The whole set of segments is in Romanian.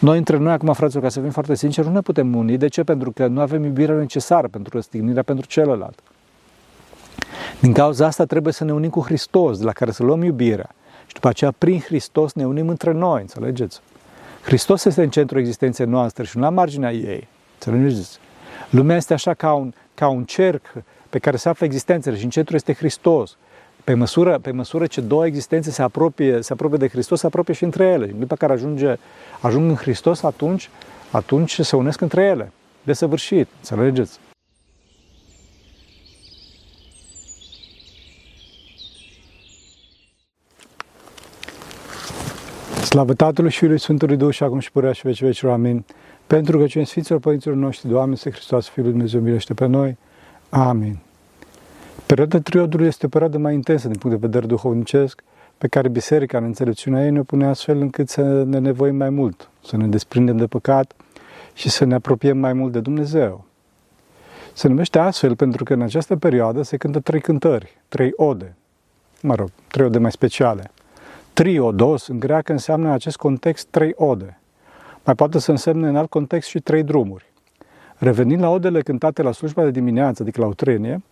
Noi între noi, acum, fraților, ca să fim foarte sinceri, nu ne putem uni. De ce? Pentru că nu avem iubirea necesară pentru răstignirea pentru celălalt. Din cauza asta trebuie să ne unim cu Hristos, de la care să luăm iubirea. Și după aceea, prin Hristos, ne unim între noi, înțelegeți? Hristos este în centrul existenței noastre și nu la marginea ei. Înțelegeți? Lumea este așa ca un, ca un cerc pe care se află existențele și în centru este Hristos. Pe măsură, pe măsură ce două existențe se apropie, se apropie de Hristos, se apropie și între ele. Și după care ajunge, ajung în Hristos, atunci, atunci se unesc între ele. De săvârșit, înțelegeți? Slavă Tatălui și Fiului Sfântului Duh și acum și purea și veci veci. Amin. Pentru că cine Sfinților Părinților noștri, Doamne, să Hristos, Fiul Dumnezeu, milește pe noi. Amin. Perioada triodului este o perioadă mai intensă din punct de vedere duhovnicesc, pe care biserica, în înțelepciunea ei, ne pune astfel încât să ne nevoim mai mult, să ne desprindem de păcat și să ne apropiem mai mult de Dumnezeu. Se numește astfel pentru că în această perioadă se cântă trei cântări, trei ode, mă rog, trei ode mai speciale. Triodos în greacă înseamnă în acest context trei ode. Mai poate să însemne în alt context și trei drumuri. Revenind la odele cântate la slujba de dimineață, adică la utrenie,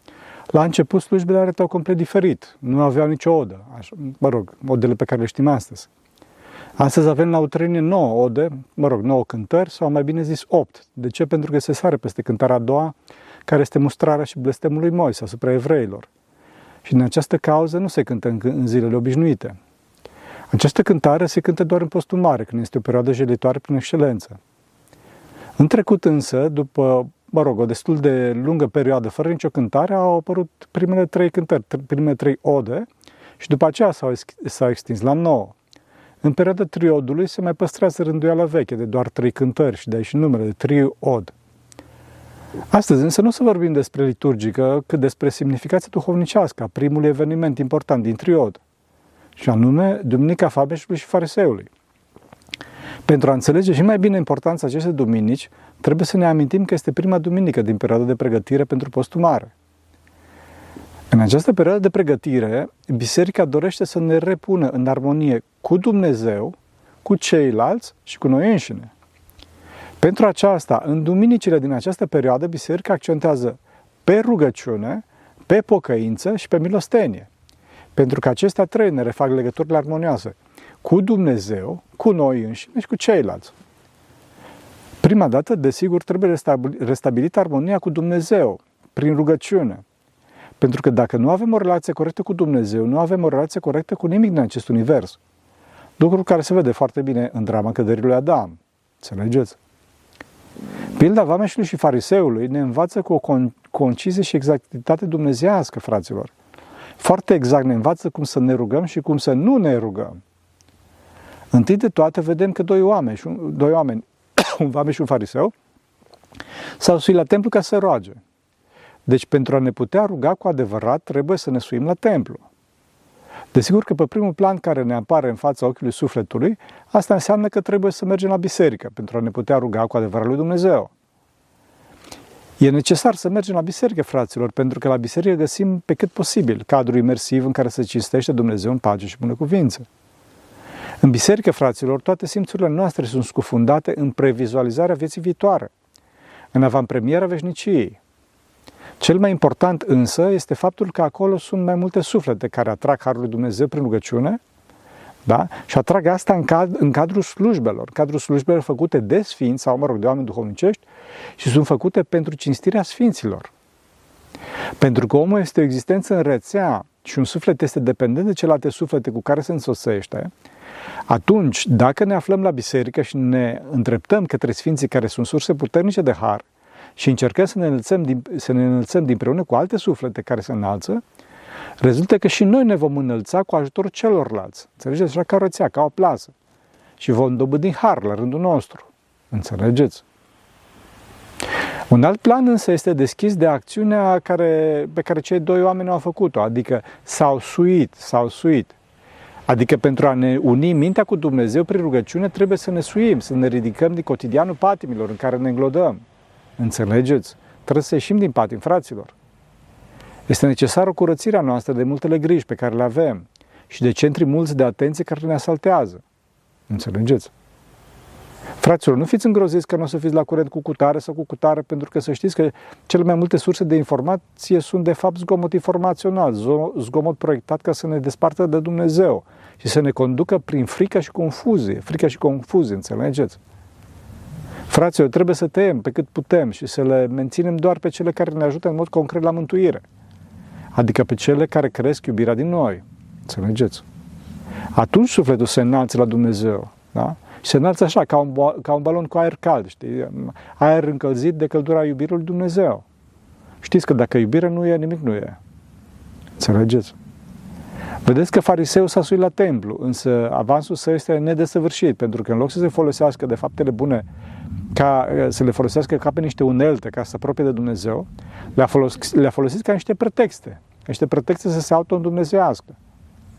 la început slujbele arătau complet diferit. Nu aveau nicio odă. Așa, mă rog, odele pe care le știm astăzi. Astăzi avem la utrenie 9 ode, mă rog, 9 cântări, sau mai bine zis 8. De ce? Pentru că se sare peste cântarea a doua, care este mustrarea și blestemul lui Moise asupra evreilor. Și în această cauză nu se cântă în, în zilele obișnuite. Această cântare se cântă doar în postul mare, când este o perioadă jelitoare prin excelență. În trecut însă, după, mă rog, o destul de lungă perioadă fără nicio cântare, au apărut primele trei cântări, primele trei ode și după aceea s-au, s-au extins la nouă. În perioada triodului se mai păstrează rânduiala veche de doar trei cântări și de aici numele de triod. Astăzi însă nu să vorbim despre liturgică, cât despre semnificația duhovnicească a primului eveniment important din triod, și anume Duminica Fabeșului și Fariseului. Pentru a înțelege și mai bine importanța acestei duminici, trebuie să ne amintim că este prima duminică din perioada de pregătire pentru postul mare. În această perioadă de pregătire, Biserica dorește să ne repună în armonie cu Dumnezeu, cu ceilalți și cu noi înșine. Pentru aceasta, în duminicile din această perioadă, Biserica accentează pe rugăciune, pe pocăință și pe milostenie. Pentru că acestea trei ne refac legăturile armonioase cu Dumnezeu, cu noi înșine și cu ceilalți. Prima dată, desigur, trebuie restabilită armonia cu Dumnezeu, prin rugăciune. Pentru că dacă nu avem o relație corectă cu Dumnezeu, nu avem o relație corectă cu nimic din acest univers. Lucru care se vede foarte bine în drama căderii lui Adam. Înțelegeți? Pilda vameșului și fariseului ne învață cu o concizie și exactitate dumnezească, fraților. Foarte exact ne învață cum să ne rugăm și cum să nu ne rugăm. Întâi de toate vedem că doi oameni, doi oameni un vame și un fariseu, s-au suit la templu ca să roage. Deci pentru a ne putea ruga cu adevărat, trebuie să ne suim la templu. Desigur că pe primul plan care ne apare în fața ochiului sufletului, asta înseamnă că trebuie să mergem la biserică pentru a ne putea ruga cu adevărat lui Dumnezeu. E necesar să mergem la biserică, fraților, pentru că la biserică găsim pe cât posibil cadrul imersiv în care se cinstește Dumnezeu în pace și bună cuvință. În biserică, fraților, toate simțurile noastre sunt scufundate în previzualizarea vieții viitoare, în avantpremiera veșniciei. Cel mai important însă este faptul că acolo sunt mai multe suflete care atrag Harul lui Dumnezeu prin rugăciune da? și atrag asta în, cad- în cadrul slujbelor, cadrul slujbelor făcute de sfinți sau, mă rog, de oameni duhovnicești și sunt făcute pentru cinstirea sfinților. Pentru că omul este o existență în rețea și un suflet este dependent de celelalte suflete cu care se însoțește, atunci, dacă ne aflăm la biserică și ne îndreptăm către sfinții care sunt surse puternice de har și încercăm să ne înălțăm, din, să ne înălțăm dinpreună cu alte suflete care se înalță, rezultă că și noi ne vom înălța cu ajutorul celorlalți. Înțelegeți? Așa ca o rețea, ca o plasă. Și vom dobândi har la rândul nostru. Înțelegeți? Un alt plan însă este deschis de acțiunea care, pe care cei doi oameni au făcut-o, adică s-au suit, s-au suit. Adică pentru a ne uni mintea cu Dumnezeu prin rugăciune trebuie să ne suim, să ne ridicăm din cotidianul patimilor în care ne înglodăm. Înțelegeți? Trebuie să ieșim din patim, fraților. Este necesară curățirea noastră de multele griji pe care le avem și de centri mulți de atenție care ne asaltează. Înțelegeți? Fraților, nu fiți îngroziți că nu o să fiți la curent cu cutare sau cu cutare, pentru că să știți că cele mai multe surse de informație sunt de fapt zgomot informațional, zgomot proiectat ca să ne despartă de Dumnezeu și să ne conducă prin frică și confuzie. Frică și confuzie, înțelegeți? Fraților, trebuie să tăiem pe cât putem și să le menținem doar pe cele care ne ajută în mod concret la mântuire. Adică pe cele care cresc iubirea din noi. Înțelegeți? Atunci sufletul se înalță la Dumnezeu. Da? Și se înalță așa, ca un, ca un balon cu aer cald, știi? Aer încălzit de căldura iubirii lui Dumnezeu. Știți că dacă iubire nu e, nimic nu e. Înțelegeți? Vedeți că fariseu s-a suit la templu, însă avansul său este nedesăvârșit, pentru că în loc să se folosească de faptele bune, ca, să le folosească ca pe niște unelte, ca să se apropie de Dumnezeu, le-a folosit, le folosit ca niște pretexte. Niște pretexte să se auto-îndumnezească.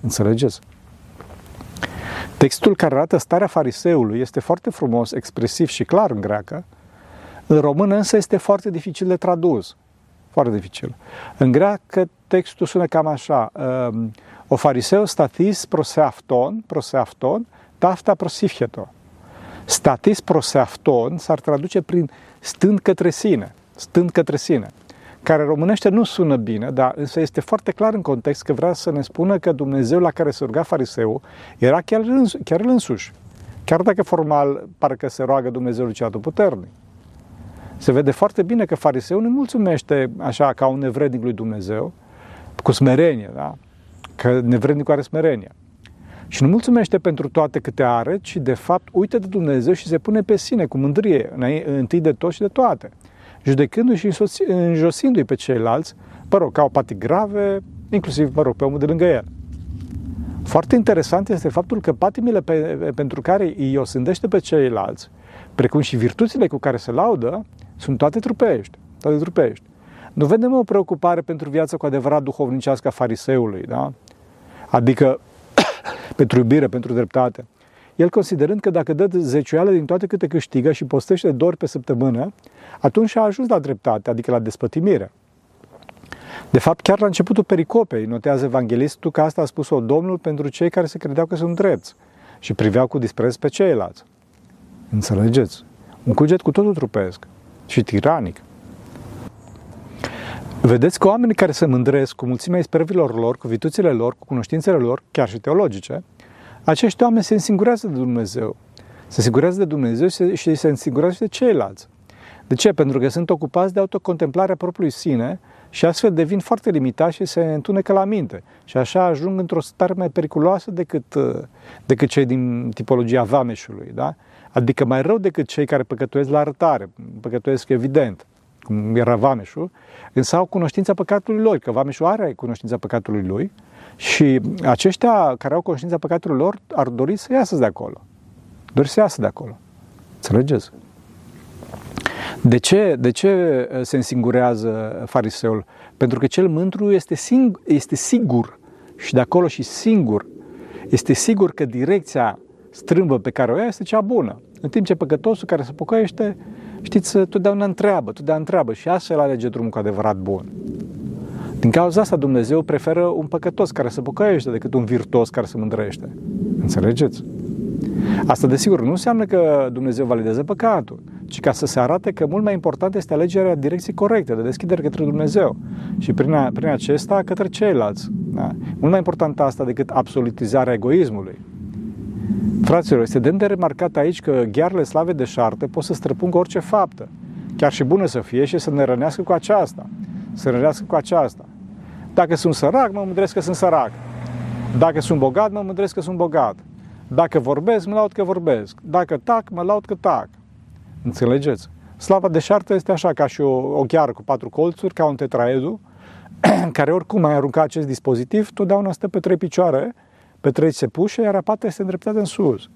Înțelegeți? Textul care arată starea fariseului este foarte frumos, expresiv și clar în greacă. În română însă este foarte dificil de tradus. Foarte dificil. În greacă textul sună cam așa. Um, o fariseu statis proseafton, proseafton, tafta prosifieto. Statis proseafton s-ar traduce prin stând către sine. Stând către sine care românește nu sună bine, dar însă este foarte clar în context că vrea să ne spună că Dumnezeu la care se ruga fariseu era chiar, chiar el însuși. Chiar dacă formal parcă se roagă Dumnezeul cel puternic. Se vede foarte bine că fariseul nu mulțumește așa ca un nevrednic lui Dumnezeu, cu smerenie, da? Că nevrednicul are smerenie. Și nu mulțumește pentru toate câte are, ci de fapt uită de Dumnezeu și se pune pe sine cu mândrie, întâi de tot și de toate judecându-și și înjosindu-i pe ceilalți, mă rog, ca au pati grave, inclusiv, mă rog, pe omul de lângă el. Foarte interesant este faptul că patimile pe, pentru care îi osândește pe ceilalți, precum și virtuțile cu care se laudă, sunt toate trupești. Toate trupești. Nu vedem o preocupare pentru viața cu adevărat duhovnicească a fariseului, da? Adică pentru iubire, pentru dreptate. El considerând că dacă dă zecioală din toate câte câștigă și postește dor pe săptămână, atunci a ajuns la dreptate, adică la despătimire. De fapt, chiar la începutul pericopei, notează evanghelistul că asta a spus-o Domnul pentru cei care se credeau că sunt drepți și priveau cu dispreț pe ceilalți. Înțelegeți? Un cuget cu totul trupesc și tiranic. Vedeți că oamenii care se mândresc cu mulțimea isprăvilor lor, cu vituțile lor, cu cunoștințele lor, chiar și teologice, acești oameni se însingurează de Dumnezeu. Se însingurează de Dumnezeu și se însingurează și de ceilalți. De ce? Pentru că sunt ocupați de autocontemplarea propriului sine și astfel devin foarte limitați și se întunecă la minte. Și așa ajung într-o stare mai periculoasă decât, uh, decât cei din tipologia vameșului. Da? Adică mai rău decât cei care păcătuiesc la arătare, păcătuiesc evident, cum era vameșul, însă au cunoștința păcatului lor, că vameșul are cunoștința păcatului lui și aceștia care au conștiința păcatului lor ar dori să iasă de acolo. Dori să iasă de acolo. Înțelegeți? De ce, de ce uh, se însingurează fariseul? Pentru că cel mândru este, sing, este sigur și de acolo și singur. Este sigur că direcția strâmbă pe care o ia este cea bună. În timp ce păcătosul care se pocăiește, știți, totdeauna întreabă, totdeauna întreabă și astfel alege drumul cu adevărat bun. Din cauza asta Dumnezeu preferă un păcătos care se pocăiește decât un virtuos care se mândrește. Înțelegeți? Asta, desigur, nu înseamnă că Dumnezeu validează păcatul, ci ca să se arate că mult mai important este alegerea direcției corecte, de deschidere către Dumnezeu și prin, a, prin acesta către ceilalți. Da? Mult mai important asta decât absolutizarea egoismului. Fraților, este demn de remarcat aici că ghearele slave de șarte pot să străpungă orice faptă, chiar și bună să fie și să ne rănească cu aceasta. Să rănească cu aceasta. Dacă sunt sărac, mă mândresc că sunt sărac. Dacă sunt bogat, mă mândresc că sunt bogat. Dacă vorbesc, mă laud că vorbesc. Dacă tac, mă laud că tac. Înțelegeți? Slava de șartă este așa, ca și o, o gheară cu patru colțuri, ca un tetraedru, care oricum ai aruncat acest dispozitiv, totdeauna stă pe trei picioare, pe trei se pușe, iar apata este îndreptată în sus.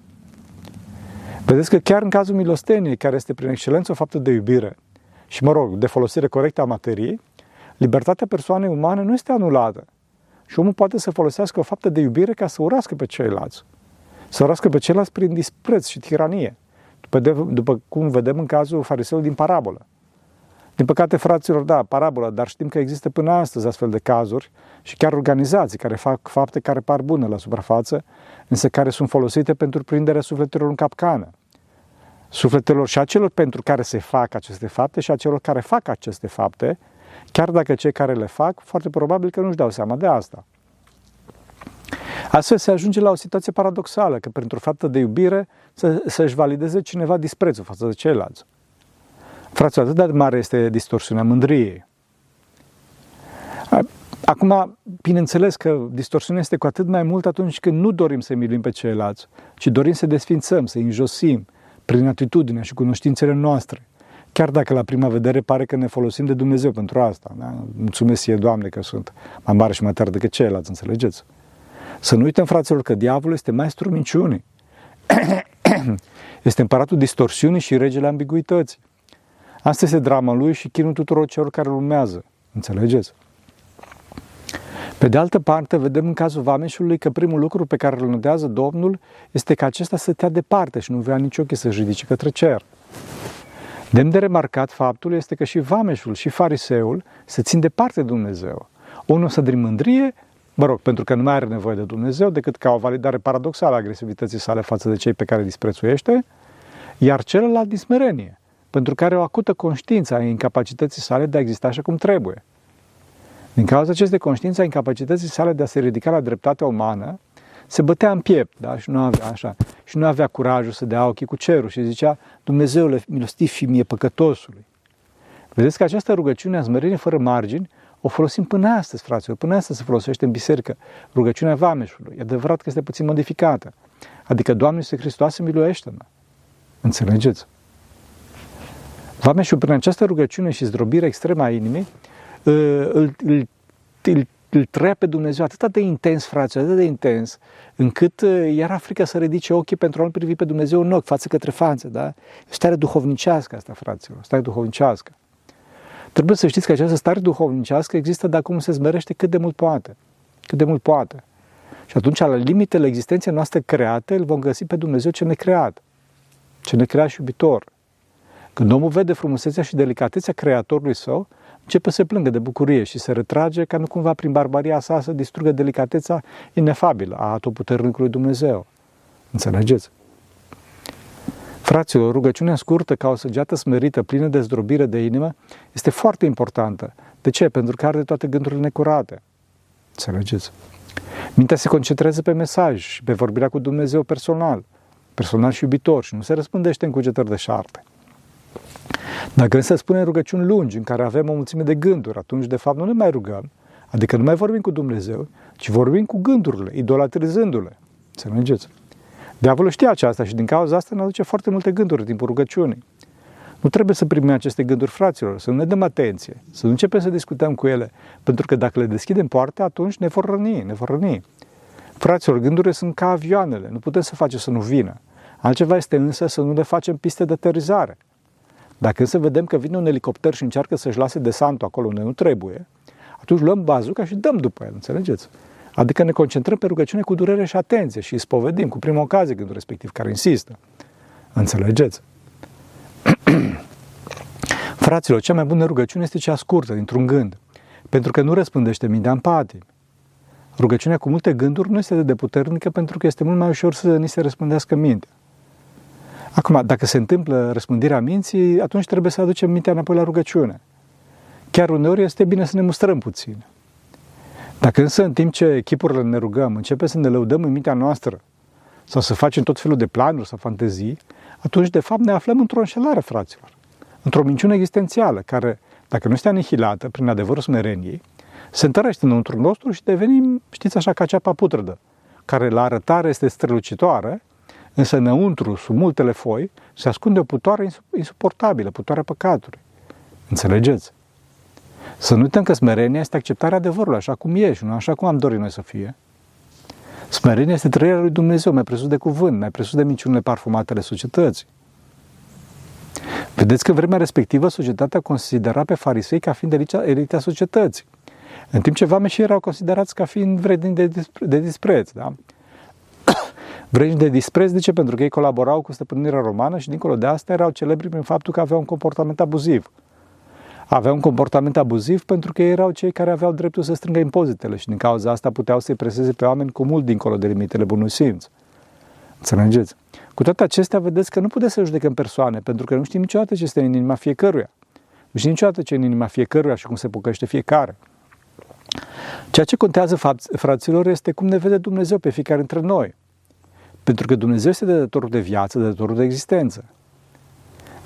Vedeți că chiar în cazul milosteniei, care este prin excelență o faptă de iubire și, mă rog, de folosire corectă a materiei, libertatea persoanei umane nu este anulată. Și omul poate să folosească o faptă de iubire ca să urască pe ceilalți să urască pe ceilalți prin dispreț și tiranie, după, de, după cum vedem în cazul fariseului din parabolă. Din păcate, fraților, da, parabolă, dar știm că există până astăzi astfel de cazuri și chiar organizații care fac fapte care par bune la suprafață, însă care sunt folosite pentru prinderea sufletelor în capcană. sufletelor și a celor pentru care se fac aceste fapte și a celor care fac aceste fapte, chiar dacă cei care le fac, foarte probabil că nu-și dau seama de asta. Astfel se ajunge la o situație paradoxală, că pentru faptă de iubire să, să-și valideze cineva disprețul față de ceilalți. Fraților, atât de mare este distorsiunea mândriei. Acum, bineînțeles că distorsiunea este cu atât mai mult atunci când nu dorim să miluim pe ceilalți, ci dorim să desfințăm, să înjosim prin atitudinea și cunoștințele noastre. Chiar dacă la prima vedere pare că ne folosim de Dumnezeu pentru asta. Da? Mulțumesc ție, Doamne, că sunt mai mare și mai tare decât ceilalți, înțelegeți? Să nu uităm, fraților, că diavolul este maestrul minciunii. este împăratul distorsiunii și regele ambiguității. Asta este drama lui și chinul tuturor celor care îl urmează. Înțelegeți? Pe de altă parte, vedem în cazul Vameșului că primul lucru pe care îl notează Domnul este că acesta stătea departe și nu vrea nici ochii să-și ridice către cer. Demn de remarcat faptul este că și Vameșul și Fariseul se țin departe de Dumnezeu. Unul să din mândrie, mă rog, pentru că nu mai are nevoie de Dumnezeu decât ca o validare paradoxală a agresivității sale față de cei pe care îi disprețuiește, iar celălalt din smerenie, pentru care o acută conștiință a incapacității sale de a exista așa cum trebuie. Din cauza acestei conștiințe a incapacității sale de a se ridica la dreptatea umană, se bătea în piept, da? Și nu avea așa. Și nu avea curajul să dea ochii cu cerul și zicea, Dumnezeule, milostiv și mie păcătosului. Vedeți că această rugăciune a zmărenie fără margini o folosim până astăzi, fraților. Până astăzi se folosește în biserică rugăciunea Vameșului. E adevărat că este puțin modificată. Adică, Doamne Iisuse Hristoase, miluiește-mă. Înțelegeți? Vameșul, prin această rugăciune și zdrobire extremă a inimii, îl, îl, îl, îl trăia pe Dumnezeu atât de intens, frate, atât de intens, încât era frică să ridice ochii pentru a nu privi pe Dumnezeu în ochi, față către față, da? E stare duhovnicească asta, fraților, stare duhovnicească. Trebuie să știți că această stare duhovnicească există dacă omul se zmerește cât de mult poate. Cât de mult poate. Și atunci, la limitele existenței noastre create, îl vom găsi pe Dumnezeu ce ne creat. Ce ne crea și iubitor. Când omul vede frumusețea și delicatețea creatorului său, începe să plângă de bucurie și se retrage ca nu cumva prin barbaria sa să distrugă delicateța inefabilă a atotputernicului Dumnezeu. Înțelegeți? Fraților, rugăciunea scurtă ca o săgeată smerită, plină de zdrobire de inimă, este foarte importantă. De ce? Pentru că are toate gândurile necurate. Înțelegeți? Mintea se concentrează pe mesaj și pe vorbirea cu Dumnezeu personal, personal și iubitor și nu se răspândește în cugetări de șarte. Dacă însă spunem rugăciuni lungi, în care avem o mulțime de gânduri, atunci de fapt nu ne mai rugăm, adică nu mai vorbim cu Dumnezeu, ci vorbim cu gândurile, idolatrizându-le. Să mergeți. Diavolul știe aceasta și din cauza asta ne aduce foarte multe gânduri în timpul rugăciunii. Nu trebuie să primim aceste gânduri, fraților, să nu ne dăm atenție, să nu începem să discutăm cu ele, pentru că dacă le deschidem poarta, atunci ne vor răni, ne vor răni. Fraților, gândurile sunt ca avioanele, nu putem să facem să nu vină. Altceva este însă să nu le facem piste de aterizare. Dacă însă vedem că vine un elicopter și încearcă să-și lase desantul acolo unde nu trebuie, atunci luăm bazuca și dăm după el, înțelegeți? Adică ne concentrăm pe rugăciune cu durere și atenție și îi spovedim cu prima ocazie gândul respectiv care insistă. Înțelegeți? Fraților, cea mai bună rugăciune este cea scurtă, dintr-un gând, pentru că nu răspândește mintea în patim. Rugăciunea cu multe gânduri nu este de puternică pentru că este mult mai ușor să ni se răspândească mintea. Acum, dacă se întâmplă răspândirea minții, atunci trebuie să aducem mintea înapoi la rugăciune. Chiar uneori este bine să ne mustrăm puțin. Dacă însă în timp ce echipurile ne rugăm, începem să ne lăudăm în mintea noastră sau să facem tot felul de planuri sau fantezii, atunci de fapt ne aflăm într-o înșelare, fraților. Într-o minciună existențială care, dacă nu este anihilată prin adevărul smereniei, se întărește înăuntru nostru și devenim, știți așa, ca ceapa putredă, care la arătare este strălucitoare, Însă înăuntru, sub multele foi, se ascunde o putoare insuportabilă, putoarea păcatului. Înțelegeți? Să nu uităm că smerenia este acceptarea adevărului așa cum e și nu așa cum am dorit noi să fie. Smerenia este trăirea lui Dumnezeu, mai presus de cuvânt, mai presus de minciunile parfumate ale societății. Vedeți că în vremea respectivă societatea considera pe farisei ca fiind elita societății, în timp ce vameșii erau considerați ca fiind vredni de, de dispreț. Da? Vreni de dispreț, de ce? Pentru că ei colaborau cu stăpânirea romană și dincolo de asta erau celebri prin faptul că aveau un comportament abuziv. Aveau un comportament abuziv pentru că ei erau cei care aveau dreptul să strângă impozitele și din cauza asta puteau să-i preseze pe oameni cu mult dincolo de limitele bunului simț. Înțelegeți? Cu toate acestea, vedeți că nu puteți să judecăm persoane, pentru că nu știm niciodată ce este în inima fiecăruia. Nu știm niciodată ce e în inima fiecăruia și cum se pocăiește fiecare. Ceea ce contează, fraților, este cum ne vede Dumnezeu pe fiecare dintre noi. Pentru că Dumnezeu este dătătorul de viață, dătătorul de existență.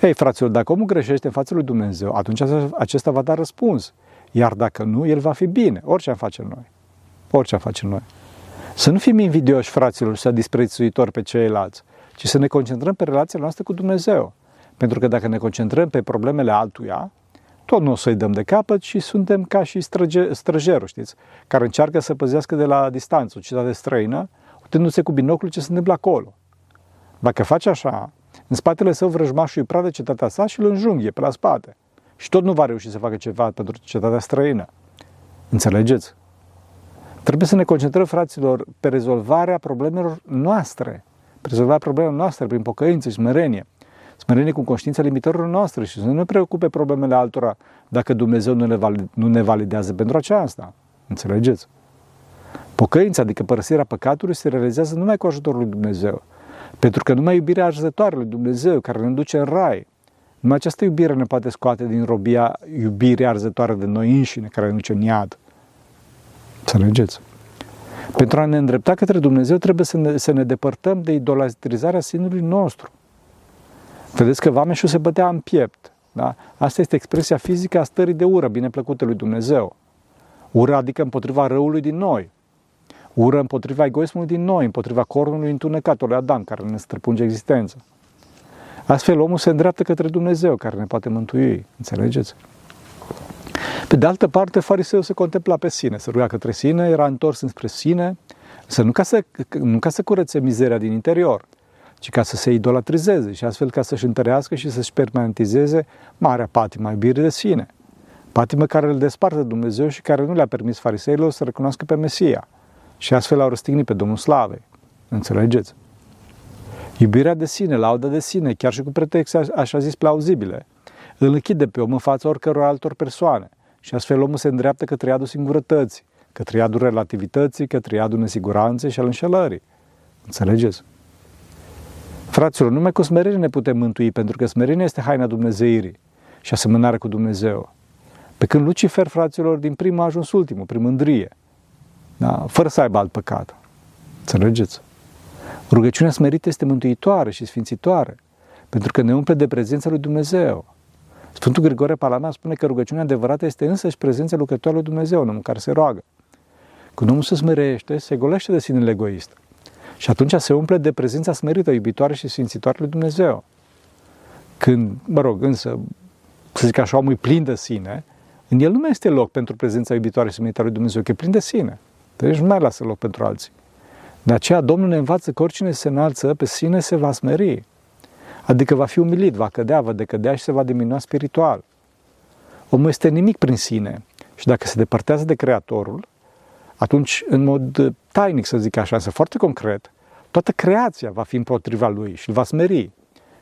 Ei, fraților, dacă omul greșește în fața lui Dumnezeu, atunci acesta va da răspuns. Iar dacă nu, el va fi bine, orice am face noi. Orice am face noi. Să nu fim invidioși, fraților, să disprețuitori pe ceilalți, ci să ne concentrăm pe relația noastră cu Dumnezeu. Pentru că dacă ne concentrăm pe problemele altuia, tot nu o să-i dăm de capăt și suntem ca și străge, străjerul, știți, care încearcă să păzească de la distanță o citate străină, uitându-se cu binocul ce se întâmplă acolo. Dacă face așa, în spatele său vrăjmașul îi prade cetatea sa și îl înjunghie pe la spate. Și tot nu va reuși să facă ceva pentru cetatea străină. Înțelegeți? Trebuie să ne concentrăm, fraților, pe rezolvarea problemelor noastre. Pe rezolvarea problemelor noastre prin pocăință și smerenie. Smerenie cu conștiința limitărilor noastre și să nu ne preocupe problemele altora dacă Dumnezeu nu ne, valid, nu ne validează pentru aceasta. Înțelegeți? Pocăința, adică părăsirea păcatului, se realizează numai cu ajutorul lui Dumnezeu. Pentru că numai iubirea arzătoare lui Dumnezeu, care ne duce în rai, numai această iubire ne poate scoate din robia iubirii arzătoare de noi înșine, care ne duce în iad. Înțelegeți? Pentru a ne îndrepta către Dumnezeu trebuie să ne, să ne depărtăm de idolatrizarea sinului nostru. Vedeți că vameșul se bătea în piept. Da? Asta este expresia fizică a stării de ură, bine plăcută lui Dumnezeu. Ură adică împotriva răului din noi. Ură împotriva egoismului din noi, împotriva cornului întunecat, lui Adam, care ne străpunge existența. Astfel, omul se îndreaptă către Dumnezeu, care ne poate mântui. Înțelegeți? Pe de altă parte, fariseul se contempla pe sine, se ruga către sine, era întors înspre sine, să nu ca să, nu ca să curățe mizeria din interior, ci ca să se idolatrizeze și astfel ca să-și întărească și să-și permanentizeze marea patimă iubirii de sine. Patimă care îl desparte de Dumnezeu și care nu le-a permis fariseilor să recunoască pe Mesia și astfel au răstignit pe Domnul Slavei. Înțelegeți? Iubirea de sine, lauda de sine, chiar și cu pretexte așa zis plauzibile, îl închide pe om în fața oricăror altor persoane și astfel omul se îndreaptă către iadul singurătății, către iadul relativității, către iadul nesiguranței și al înșelării. Înțelegeți? Fraților, numai cu smerenie ne putem mântui, pentru că smerenia este haina Dumnezeirii și asemănarea cu Dumnezeu. Pe când Lucifer, fraților, din prima a ajuns ultimul, prin mândrie, da? fără să aibă alt păcat. Înțelegeți? Rugăciunea smerită este mântuitoare și sfințitoare, pentru că ne umple de prezența lui Dumnezeu. Sfântul Grigore Palama spune că rugăciunea adevărată este însăși prezența lucrătoare lui Dumnezeu, în omul care se roagă. Când omul se smerește, se golește de sinele egoist. Și atunci se umple de prezența smerită, iubitoare și sfințitoare lui Dumnezeu. Când, mă rog, însă, să zic așa, omul e plin de sine, în el nu mai este loc pentru prezența iubitoare și smeritoare lui Dumnezeu, că e plin de sine. Deci nu mai lasă loc pentru alții. De aceea Domnul ne învață că oricine se înalță pe sine se va smeri. Adică va fi umilit, va cădea, va decădea și se va diminua spiritual. Omul este nimic prin sine și dacă se depărtează de Creatorul, atunci, în mod tainic, să zic așa, însă foarte concret, toată creația va fi împotriva lui și îl va smeri,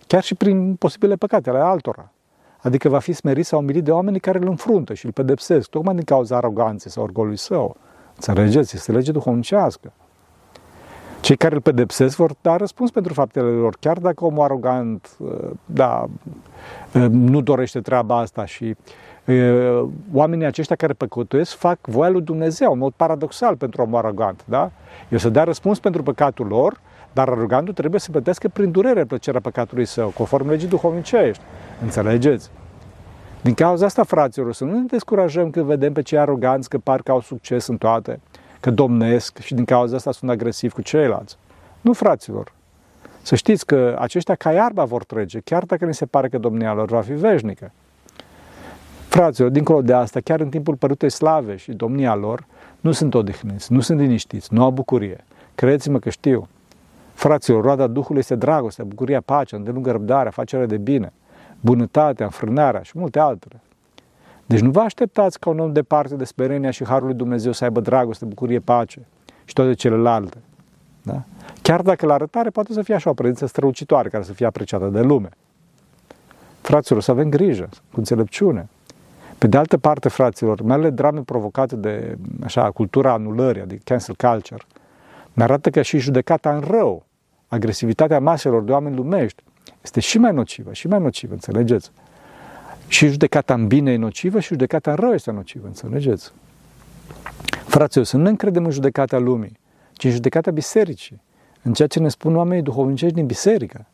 chiar și prin posibile păcate ale altora. Adică va fi smerit sau umilit de oamenii care îl înfruntă și îl pedepsesc, tocmai din cauza aroganței sau orgolului său. Înțelegeți? Este lege duhovnicească. Cei care îl pedepsesc vor da răspuns pentru faptele lor, chiar dacă omul arogant uh, da, uh, nu dorește treaba asta și uh, oamenii aceștia care păcătuiesc fac voia lui Dumnezeu, în mod paradoxal pentru omul arogant. Da? Eu să dea răspuns pentru păcatul lor, dar arogantul trebuie să plătească prin durere plăcerea păcatului său, conform legii duhovnicești. Înțelegeți? Din cauza asta, fraților, să nu ne descurajăm când vedem pe cei aroganți că parcă au succes în toate că domnesc și din cauza asta sunt agresiv cu ceilalți. Nu, fraților. Să știți că aceștia ca iarba vor trece, chiar dacă ni se pare că domnia lor va fi veșnică. Fraților, dincolo de asta, chiar în timpul părutei slave și domnia lor, nu sunt odihniți, nu sunt liniștiți, nu au bucurie. Credeți-mă că știu. Fraților, roada Duhului este dragostea, bucuria, pacea, îndelungă răbdarea, facerea de bine, bunătatea, înfrânarea și multe altele. Deci nu vă așteptați ca un om departe de sperenia și harul lui Dumnezeu să aibă dragoste, bucurie, pace și toate celelalte. Da? Chiar dacă la arătare poate să fie așa o prezență strălucitoare care să fie apreciată de lume. Fraților, să avem grijă, cu înțelepciune. Pe de altă parte, fraților, mele drame provocate de așa, cultura anulării, de cancel culture, ne arată că și judecata în rău agresivitatea maselor de oameni lumești este și mai nocivă, și mai nocivă, înțelegeți? Și judecata în bine e nocivă și judecata în rău este nocivă, înțelegeți? Fraților, să nu ne încredem în judecata lumii, ci în judecata bisericii, în ceea ce ne spun oamenii duhovnicești din biserică.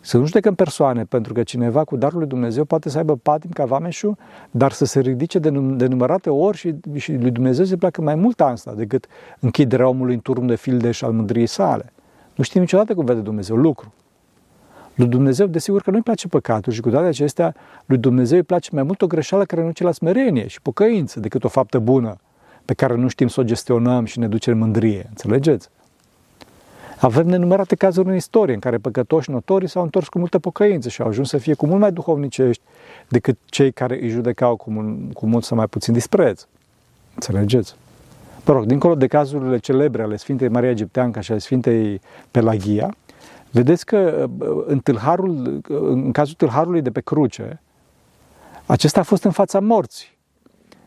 Să nu judecăm persoane, pentru că cineva cu darul lui Dumnezeu poate să aibă patim ca vameșul, dar să se ridice de, num- de numărate ori și, și lui Dumnezeu se pleacă mai mult asta decât închiderea omului în turn de fildeș și al mândriei sale. Nu știm niciodată cum vede Dumnezeu lucru. Lui Dumnezeu, desigur că nu-i place păcatul și cu toate acestea, lui Dumnezeu îi place mai mult o greșeală care nu ce la smerenie și pocăință decât o faptă bună pe care nu știm să o gestionăm și ne duce în mândrie. Înțelegeți? Avem nenumărate cazuri în istorie în care păcătoși notorii s-au întors cu multă pocăință și au ajuns să fie cu mult mai duhovnicești decât cei care îi judecau cu, mult, cu mult sau mai puțin dispreț. Înțelegeți? Mă rog, dincolo de cazurile celebre ale Sfintei Maria Egipteanca și ale Sfintei Pelagia, vedeți că în, tâlharul, în cazul tâlharului de pe cruce, acesta a fost în fața morții.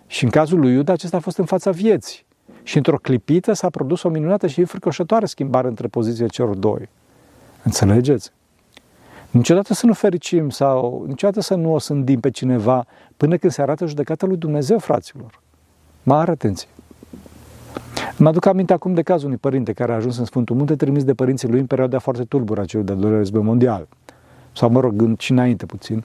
Și în cazul lui Iuda, acesta a fost în fața vieții. Și într-o clipită s-a produs o minunată și fricoșătoare schimbare între pozițiile celor doi. Înțelegeți? Niciodată să nu fericim sau niciodată să nu o sândim pe cineva până când se arată judecata lui Dumnezeu, fraților. Mare atenție! Mă aduc aminte acum de cazul unui părinte care a ajuns în Sfântul Munte trimis de părinții lui în perioada foarte tulbură a celui de-al doilea război mondial. Sau, mă rog, și înainte puțin.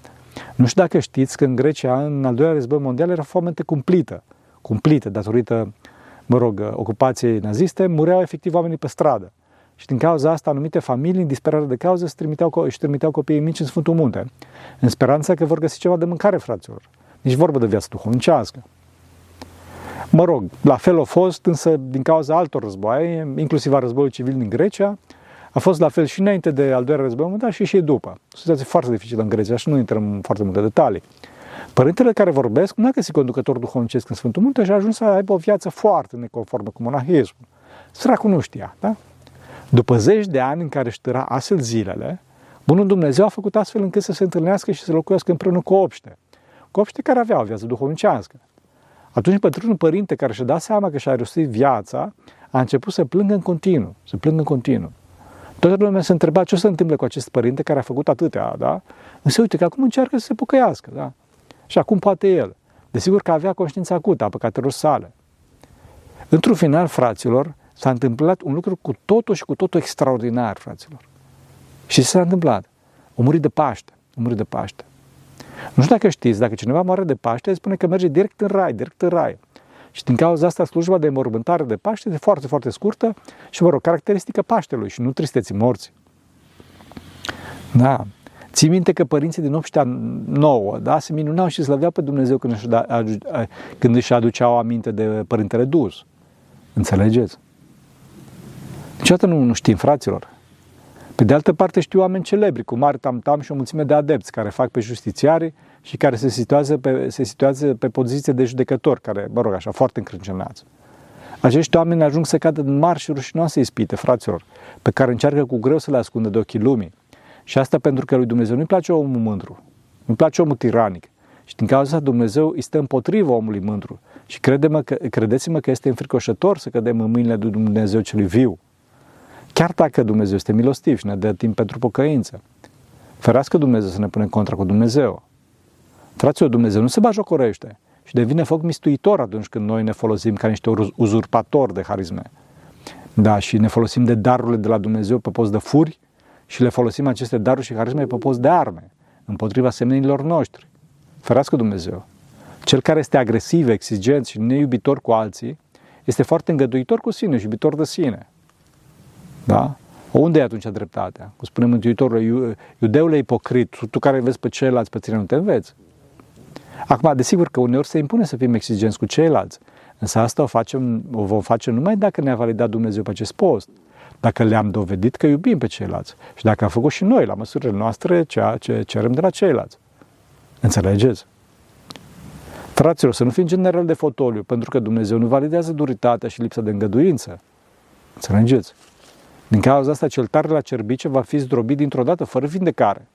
Nu știu dacă știți că în Grecia, în al doilea război mondial, era foamete cumplită. Cumplită datorită mă rog, ocupației naziste, mureau efectiv oamenii pe stradă. Și din cauza asta, anumite familii, în disperare de cauză, își trimiteau, își trimiteau copiii mici în Sfântul Munte, în speranța că vor găsi ceva de mâncare, fraților. Nici vorbă de viață duhovnicească. Mă rog, la fel a fost, însă din cauza altor războaie, inclusiv a războiului civil din Grecia, a fost la fel și înainte de al doilea război mondial și și după. O situație foarte dificilă în Grecia și nu intrăm în foarte multe detalii. Părintele care vorbesc nu a găsit conducător duhovnicesc în Sfântul Munte și a ajuns să aibă o viață foarte neconformă cu monahismul. Săracul nu știa, da? După zeci de ani în care își tăra astfel zilele, Bunul Dumnezeu a făcut astfel încât să se întâlnească și să locuiască împreună cu obște. Cu obște care aveau o viață duhovnicească. Atunci bătrânul părinte care și-a dat seama că și-a rostit viața, a început să plângă în continuu, să plângă în continuu. Toată lumea se întreba ce se întâmplă cu acest părinte care a făcut atâtea, da? Însă uite că acum încearcă să se pocăiască, da? Și acum poate el. Desigur că avea conștiința acută a păcatelor sale. Într-un final, fraților, s-a întâmplat un lucru cu totul și cu totul extraordinar, fraților. Și ce s-a întâmplat? O murit de Paște. O murit de Paște. Nu știu dacă știți, dacă cineva moare de Paște, spune că merge direct în rai, direct în rai. Și din cauza asta slujba de mormântare de Paște este foarte, foarte scurtă și, mă rog, caracteristică Paștelui și nu tristeții morții. Da. Ții minte că părinții din obștea nouă, da, se minunau și slăveau pe Dumnezeu când își, da, când își aduceau aminte de părintele dus. Înțelegeți? Niciodată nu, nu știm, fraților. Pe de altă parte știu oameni celebri, cu mari tam-tam și o mulțime de adepți care fac pe justițiari și care se situează pe, se situează pe poziție de judecător, care, mă rog, așa, foarte încrâncenați. Acești oameni ajung să cadă în mari și rușinoase ispite, fraților, pe care încearcă cu greu să le ascundă de ochii lumii. Și asta pentru că lui Dumnezeu nu-i place omul mândru, nu-i place omul tiranic. Și din cauza asta Dumnezeu este împotriva omului mândru. Și crede-mă că, credeți-mă că este înfricoșător să cădem în mâinile lui Dumnezeu celui viu. Chiar dacă Dumnezeu este milostiv și ne dă timp pentru pocăință. Ferească Dumnezeu să ne punem contra cu Dumnezeu. Fraților, Dumnezeu nu se bajocorește și devine foc mistuitor atunci când noi ne folosim ca niște uzurpatori de harisme. Da, și ne folosim de darurile de la Dumnezeu pe post de furi și le folosim aceste daruri și harisme pe post de arme împotriva semenilor noștri. Ferească Dumnezeu! Cel care este agresiv, exigent și neiubitor cu alții, este foarte îngăduitor cu sine și iubitor de sine. Da? Unde e atunci dreptatea? Cum spune Mântuitorul, iudeule ipocrit, tu care vezi pe ceilalți, pe tine nu te înveți. Acum, desigur că uneori se impune să fim exigenți cu ceilalți, însă asta o, facem, o vom face numai dacă ne-a validat Dumnezeu pe acest post dacă le-am dovedit că iubim pe ceilalți și dacă am făcut și noi la măsurile noastre ceea ce cerem de la ceilalți. Înțelegeți? Fraților, să nu fim general de fotoliu, pentru că Dumnezeu nu validează duritatea și lipsa de îngăduință. Înțelegeți? Din cauza asta, cel tare la cerbice va fi zdrobit dintr-o dată, fără vindecare.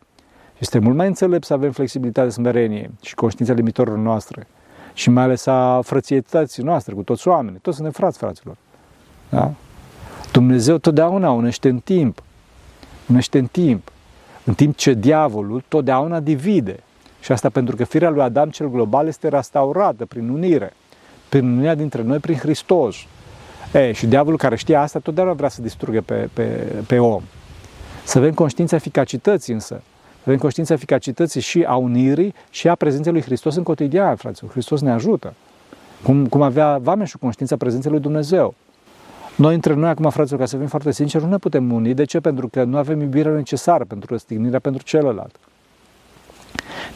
Este mult mai înțelept să avem flexibilitate, smerenie și conștiința limitorilor noastre și mai ales a frățietății noastre cu toți oamenii. Toți suntem frați, fraților. Da? Dumnezeu totdeauna unește în timp. unește în timp. În timp ce diavolul totdeauna divide. Și asta pentru că firea lui Adam cel global este restaurată prin unire, prin unirea dintre noi prin Hristos. E, și diavolul care știe asta totdeauna vrea să distrugă pe, pe, pe om. Să avem conștiința eficacității însă. Să avem conștiința eficacității și a unirii și a prezenței lui Hristos în cotidian, fraților. Hristos ne ajută. Cum, cum avea și conștiința prezenței lui Dumnezeu. Noi între noi, acum, fraților, ca să fim foarte sinceri, nu ne putem uni. De ce? Pentru că nu avem iubirea necesară pentru răstignirea pentru celălalt.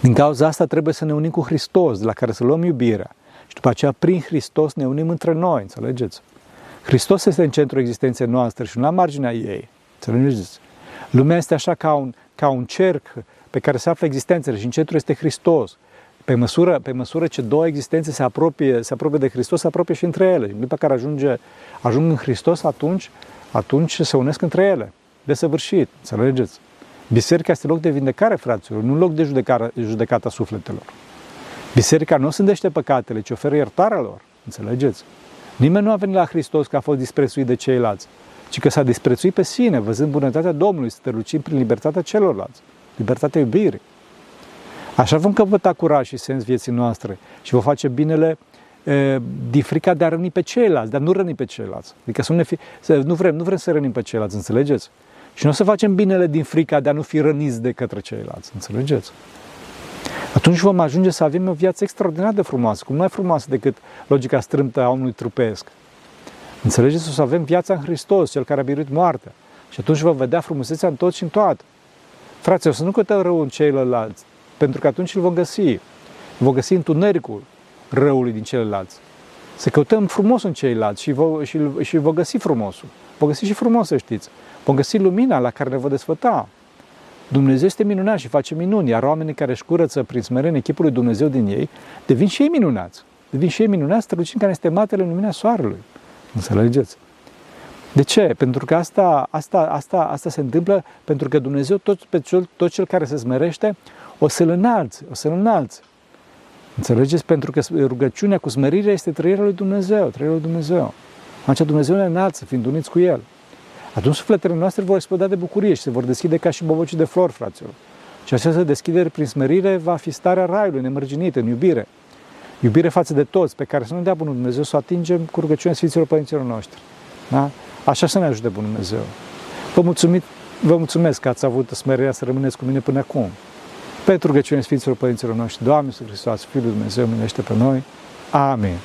Din cauza asta trebuie să ne unim cu Hristos, de la care să luăm iubirea. Și după aceea, prin Hristos, ne unim între noi, înțelegeți? Hristos este în centrul existenței noastre și nu la marginea ei. Înțelegeți? Lumea este așa ca un, ca un cerc pe care se află existențele și în centru este Hristos. Pe măsură, pe măsură ce două existențe se apropie, se apropie de Hristos, se apropie și între ele. După care ajunge, ajung în Hristos, atunci, atunci se unesc între ele. De săvârșit, înțelegeți? Biserica este loc de vindecare, fraților, nu loc de judecare, judecata sufletelor. Biserica nu sândește păcatele, ci oferă iertarea lor. Înțelegeți? Nimeni nu a venit la Hristos că a fost disprețuit de ceilalți, ci că s-a disprețuit pe sine, văzând bunătatea Domnului, strălucind prin libertatea celorlalți, libertatea iubirii. Așa vom căpăta curaj și sens vieții noastre și vom face binele e, din frica de a răni pe ceilalți, de a nu răni pe ceilalți. Adică să nu, ne fi, să nu, vrem, nu vrem să rănim pe ceilalți, înțelegeți? Și nu o să facem binele din frica de a nu fi răniți de către ceilalți, înțelegeți? Atunci vom ajunge să avem o viață extraordinar de frumoasă, cum mai frumoasă decât logica strâmtă a unui trupesc. Înțelegeți? O să avem viața în Hristos, Cel care a biruit moartea. Și atunci vom vedea frumusețea în tot și în toate. Fraților, să nu cătăm rău în ceilalți, pentru că atunci îl vom găsi. Vom găsi întunericul răului din ceilalți. Să căutăm frumos în ceilalți și, vă, și, și vă găsi frumosul. Vă găsi și frumos, să știți. Vom găsi lumina la care ne vă desfăta. Dumnezeu este minunat și face minuni, iar oamenii care își curăță prin smerenie chipul lui Dumnezeu din ei, devin și ei minunați. Devin și ei minunați, strălucind care este matele în lumina soarelui. Înțelegeți? De ce? Pentru că asta, asta, asta, asta se întâmplă pentru că Dumnezeu, tot, pe cel, tot cel care se smerește, o să-l înalți, o să-l înalți. Înțelegeți? Pentru că rugăciunea cu smerirea este trăirea lui Dumnezeu, trăirea lui Dumnezeu. Atunci Dumnezeu ne înalță, fiind uniți cu El. Atunci sufletele noastre vor exploda de bucurie și se vor deschide ca și boboci de flori, fraților. Și această deschidere prin smerire va fi starea raiului, nemărginită, în iubire. Iubire față de toți, pe care să nu dea Bunul Dumnezeu să o atingem cu rugăciunea Sfinților Părinților noștri. Da? Așa să ne ajute Bunul Dumnezeu. Vă, mulțumit, vă mulțumesc că ați avut smerirea să rămâneți cu mine până acum. Pentru rugăciunea Sfinților Părinților noștri, Doamne Iisus Hristos, Fiul Dumnezeu, minește pe noi. Amin.